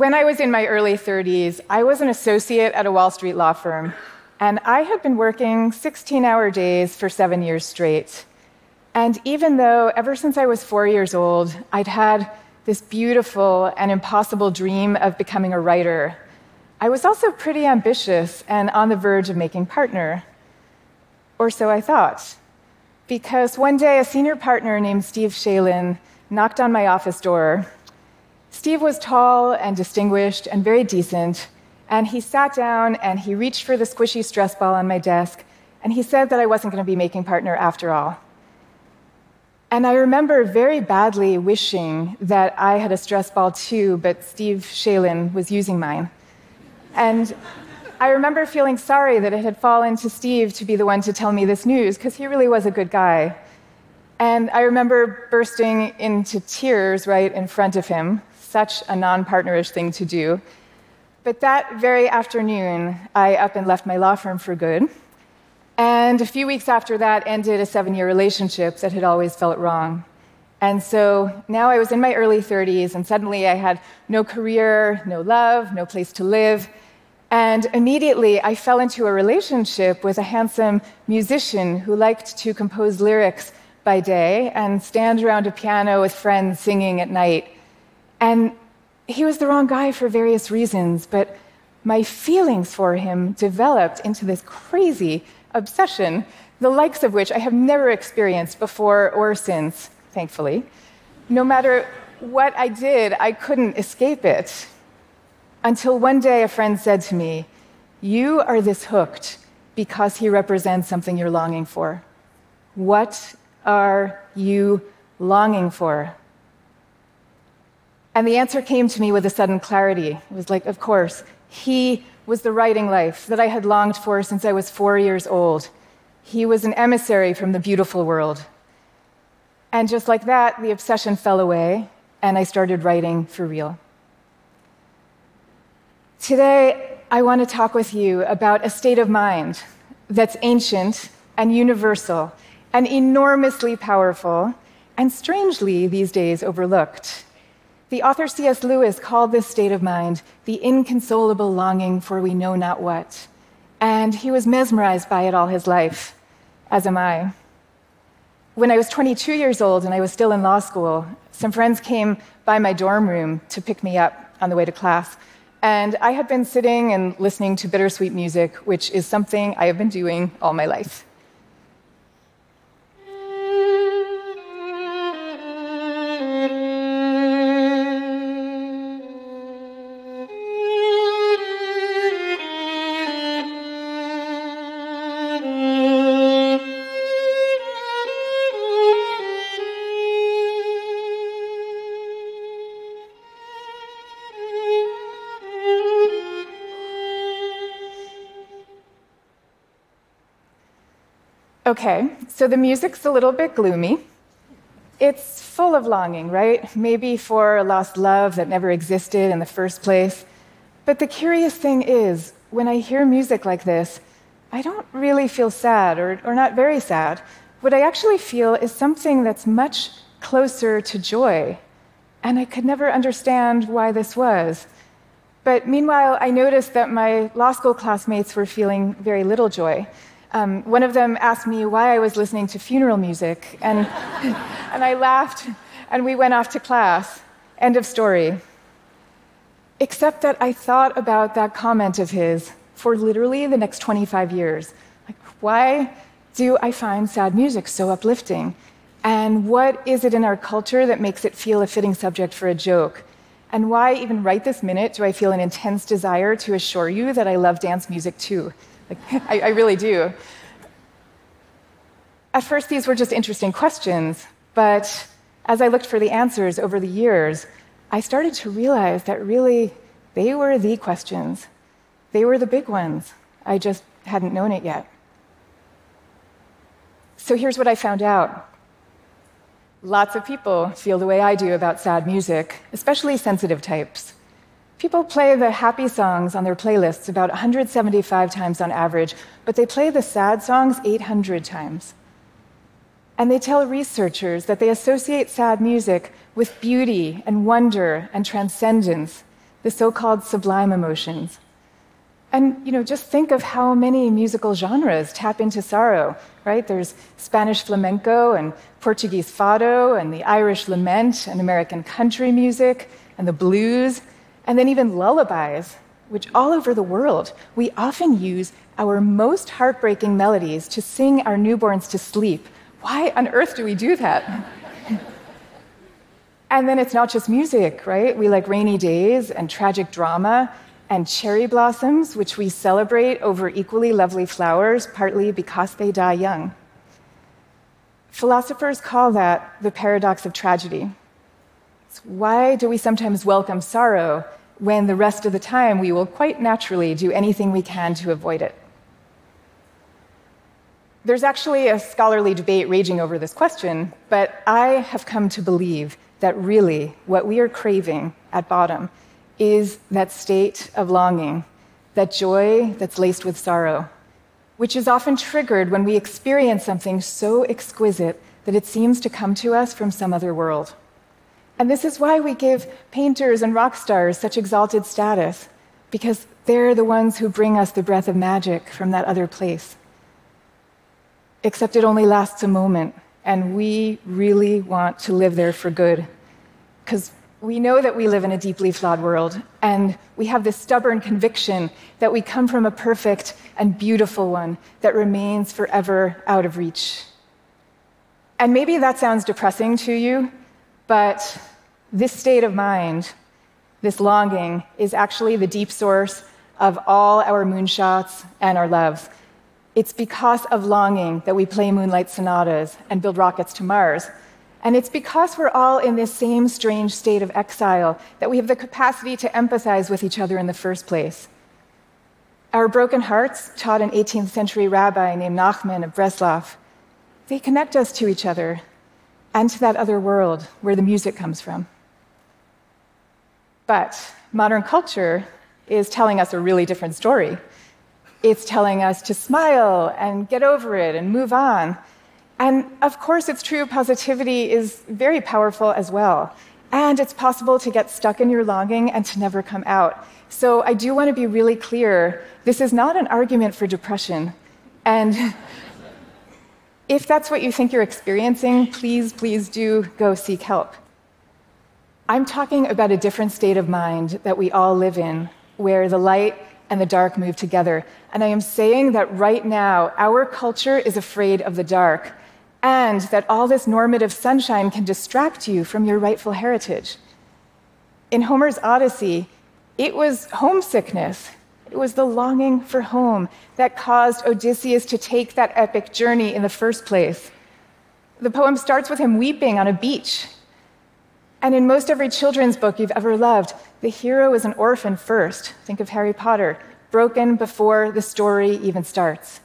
when I was in my early 30s, I was an associate at a Wall Street law firm, and I had been working 16 hour days for seven years straight. And even though, ever since I was four years old, I'd had this beautiful and impossible dream of becoming a writer, I was also pretty ambitious and on the verge of making partner. Or so I thought. Because one day, a senior partner named Steve Shalin knocked on my office door Steve was tall and distinguished and very decent, and he sat down and he reached for the squishy stress ball on my desk, and he said that I wasn't going to be making partner after all. And I remember very badly wishing that I had a stress ball too, but Steve Shalin was using mine. And I remember feeling sorry that it had fallen to Steve to be the one to tell me this news, because he really was a good guy. And I remember bursting into tears right in front of him, such a non partnerish thing to do. But that very afternoon, I up and left my law firm for good. And a few weeks after that, ended a seven year relationship that had always felt wrong. And so now I was in my early 30s, and suddenly I had no career, no love, no place to live. And immediately I fell into a relationship with a handsome musician who liked to compose lyrics by day and stand around a piano with friends singing at night. And he was the wrong guy for various reasons, but my feelings for him developed into this crazy obsession, the likes of which I have never experienced before or since, thankfully. No matter what I did, I couldn't escape it. Until one day a friend said to me, You are this hooked because he represents something you're longing for. What are you longing for? And the answer came to me with a sudden clarity. It was like, of course, he was the writing life that I had longed for since I was four years old. He was an emissary from the beautiful world. And just like that, the obsession fell away, and I started writing for real. Today, I want to talk with you about a state of mind that's ancient and universal and enormously powerful, and strangely these days overlooked. The author C.S. Lewis called this state of mind the inconsolable longing for we know not what. And he was mesmerized by it all his life, as am I. When I was 22 years old and I was still in law school, some friends came by my dorm room to pick me up on the way to class. And I had been sitting and listening to bittersweet music, which is something I have been doing all my life. Okay, so the music's a little bit gloomy. It's full of longing, right? Maybe for a lost love that never existed in the first place. But the curious thing is, when I hear music like this, I don't really feel sad or, or not very sad. What I actually feel is something that's much closer to joy. And I could never understand why this was. But meanwhile, I noticed that my law school classmates were feeling very little joy. Um, one of them asked me why I was listening to funeral music, and, and I laughed, and we went off to class. End of story. Except that I thought about that comment of his for literally the next 25 years. Like, why do I find sad music so uplifting? And what is it in our culture that makes it feel a fitting subject for a joke? And why, even right this minute, do I feel an intense desire to assure you that I love dance music too? I, I really do. At first, these were just interesting questions, but as I looked for the answers over the years, I started to realize that really they were the questions. They were the big ones. I just hadn't known it yet. So here's what I found out lots of people feel the way I do about sad music, especially sensitive types. People play the happy songs on their playlists about 175 times on average, but they play the sad songs 800 times. And they tell researchers that they associate sad music with beauty and wonder and transcendence, the so called sublime emotions. And you know, just think of how many musical genres tap into sorrow, right? There's Spanish flamenco and Portuguese fado and the Irish lament and American country music and the blues, and then even lullabies, which all over the world we often use our most heartbreaking melodies to sing our newborns to sleep. Why on earth do we do that? and then it's not just music, right? We like rainy days and tragic drama and cherry blossoms, which we celebrate over equally lovely flowers, partly because they die young. Philosophers call that the paradox of tragedy. Why do we sometimes welcome sorrow when the rest of the time we will quite naturally do anything we can to avoid it? There's actually a scholarly debate raging over this question, but I have come to believe that really what we are craving at bottom is that state of longing, that joy that's laced with sorrow, which is often triggered when we experience something so exquisite that it seems to come to us from some other world. And this is why we give painters and rock stars such exalted status, because they're the ones who bring us the breath of magic from that other place. Except it only lasts a moment, and we really want to live there for good. Because we know that we live in a deeply flawed world, and we have this stubborn conviction that we come from a perfect and beautiful one that remains forever out of reach. And maybe that sounds depressing to you, but this state of mind, this longing, is actually the deep source of all our moonshots and our loves. It's because of longing that we play moonlight sonatas and build rockets to Mars. And it's because we're all in this same strange state of exile that we have the capacity to empathize with each other in the first place. Our broken hearts, taught an 18th century rabbi named Nachman of Breslov, they connect us to each other and to that other world where the music comes from. But modern culture is telling us a really different story. It's telling us to smile and get over it and move on and of course, it's true, positivity is very powerful as well. And it's possible to get stuck in your longing and to never come out. So I do want to be really clear this is not an argument for depression. And if that's what you think you're experiencing, please, please do go seek help. I'm talking about a different state of mind that we all live in, where the light and the dark move together. And I am saying that right now, our culture is afraid of the dark and that all this normative sunshine can distract you from your rightful heritage. In Homer's Odyssey, it was homesickness. It was the longing for home that caused Odysseus to take that epic journey in the first place. The poem starts with him weeping on a beach. And in most every children's book you've ever loved, the hero is an orphan first. Think of Harry Potter, broken before the story even starts.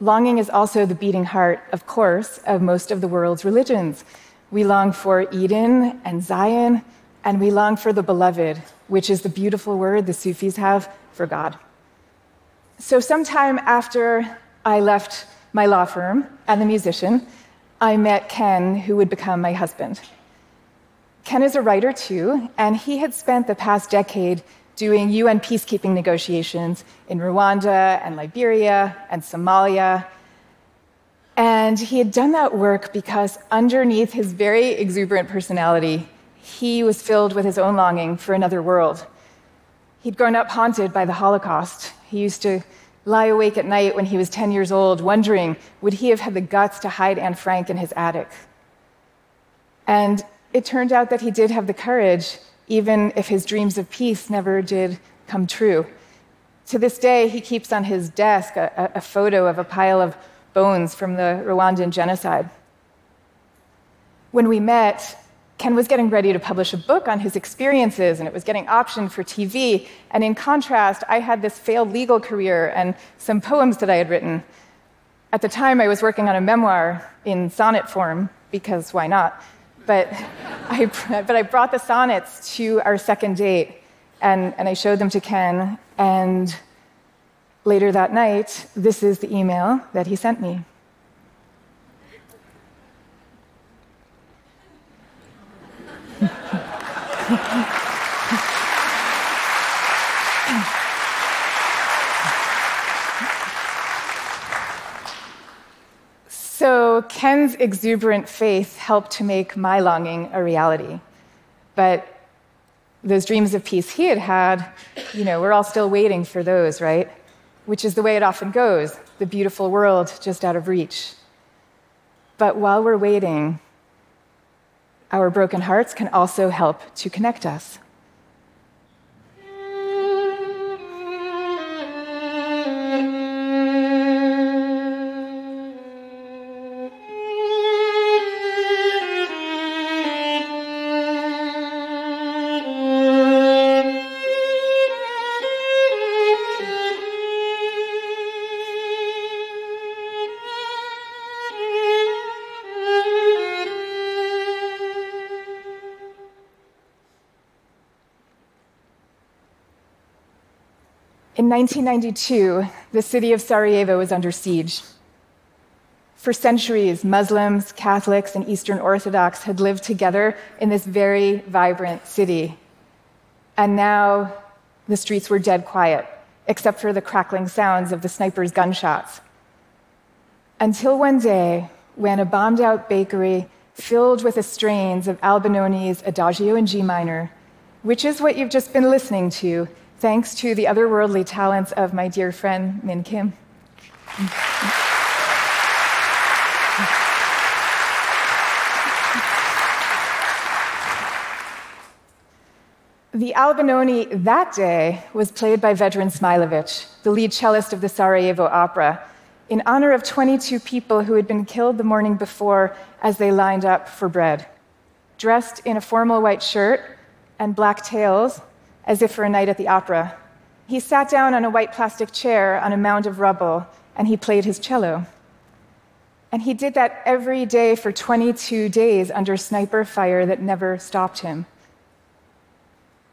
Longing is also the beating heart, of course, of most of the world's religions. We long for Eden and Zion, and we long for the beloved, which is the beautiful word the Sufis have for God. So, sometime after I left my law firm and the musician, I met Ken, who would become my husband. Ken is a writer too, and he had spent the past decade doing UN peacekeeping negotiations in Rwanda and Liberia and Somalia. And he had done that work because underneath his very exuberant personality, he was filled with his own longing for another world. He'd grown up haunted by the Holocaust. He used to lie awake at night when he was 10 years old, wondering would he have had the guts to hide Anne Frank in his attic? And it turned out that he did have the courage even if his dreams of peace never did come true. To this day, he keeps on his desk a, a photo of a pile of bones from the Rwandan genocide. When we met, Ken was getting ready to publish a book on his experiences, and it was getting optioned for TV. And in contrast, I had this failed legal career and some poems that I had written. At the time, I was working on a memoir in sonnet form, because why not? But I, but I brought the sonnets to our second date, and, and I showed them to Ken. And later that night, this is the email that he sent me. Min's exuberant faith helped to make my longing a reality. But those dreams of peace he had had, you know, we're all still waiting for those, right? Which is the way it often goes the beautiful world just out of reach. But while we're waiting, our broken hearts can also help to connect us. In 1992, the city of Sarajevo was under siege. For centuries, Muslims, Catholics, and Eastern Orthodox had lived together in this very vibrant city. And now the streets were dead quiet, except for the crackling sounds of the snipers' gunshots. Until one day, when a bombed out bakery filled with the strains of Albinoni's Adagio in G minor, which is what you've just been listening to, thanks to the otherworldly talents of my dear friend Min Kim. The Albinoni that day was played by Vedran Smailovic, the lead cellist of the Sarajevo Opera, in honor of 22 people who had been killed the morning before as they lined up for bread. Dressed in a formal white shirt and black tails, as if for a night at the opera. He sat down on a white plastic chair on a mound of rubble and he played his cello. And he did that every day for 22 days under sniper fire that never stopped him.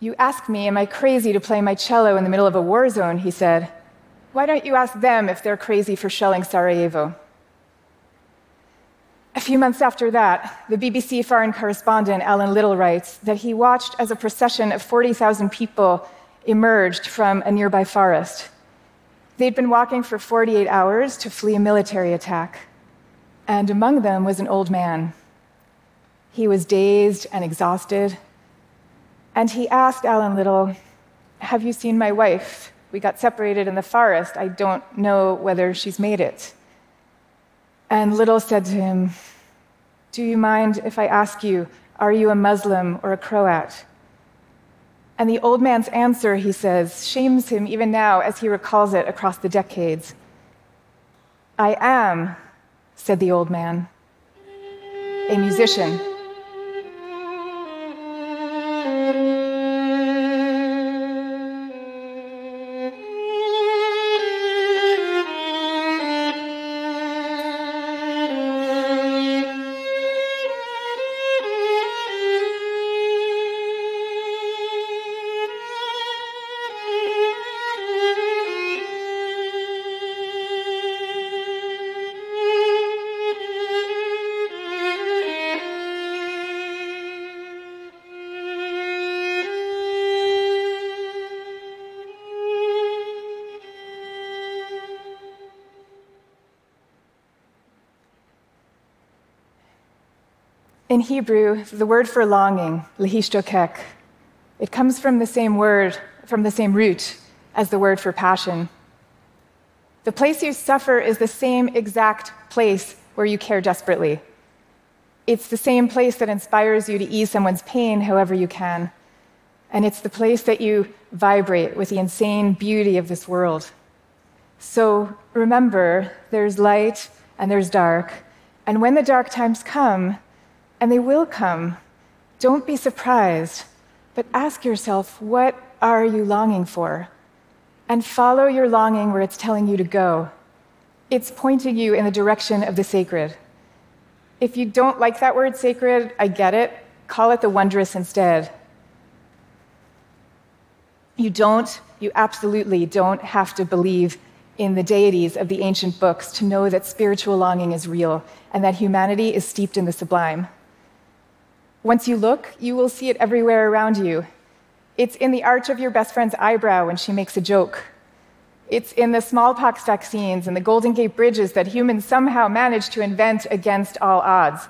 You ask me, am I crazy to play my cello in the middle of a war zone? He said. Why don't you ask them if they're crazy for shelling Sarajevo? A few months after that, the BBC foreign correspondent Alan Little writes that he watched as a procession of 40,000 people emerged from a nearby forest. They'd been walking for 48 hours to flee a military attack, and among them was an old man. He was dazed and exhausted, and he asked Alan Little, Have you seen my wife? We got separated in the forest. I don't know whether she's made it. And Little said to him, Do you mind if I ask you, are you a Muslim or a Croat? And the old man's answer, he says, shames him even now as he recalls it across the decades. I am, said the old man, a musician. In Hebrew, the word for longing, lehistokek, it comes from the same word, from the same root as the word for passion. The place you suffer is the same exact place where you care desperately. It's the same place that inspires you to ease someone's pain however you can. And it's the place that you vibrate with the insane beauty of this world. So remember, there's light and there's dark. And when the dark times come, and they will come. Don't be surprised, but ask yourself, what are you longing for? And follow your longing where it's telling you to go. It's pointing you in the direction of the sacred. If you don't like that word sacred, I get it. Call it the wondrous instead. You don't, you absolutely don't have to believe in the deities of the ancient books to know that spiritual longing is real and that humanity is steeped in the sublime. Once you look, you will see it everywhere around you. It's in the arch of your best friend's eyebrow when she makes a joke. It's in the smallpox vaccines and the Golden Gate bridges that humans somehow managed to invent against all odds.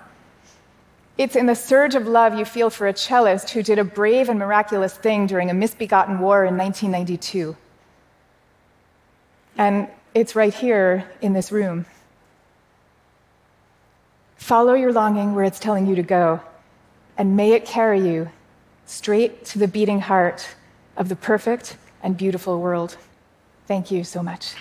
It's in the surge of love you feel for a cellist who did a brave and miraculous thing during a misbegotten war in 1992. And it's right here in this room. Follow your longing where it's telling you to go, and may it carry you straight to the beating heart of the perfect and beautiful world. Thank you so much.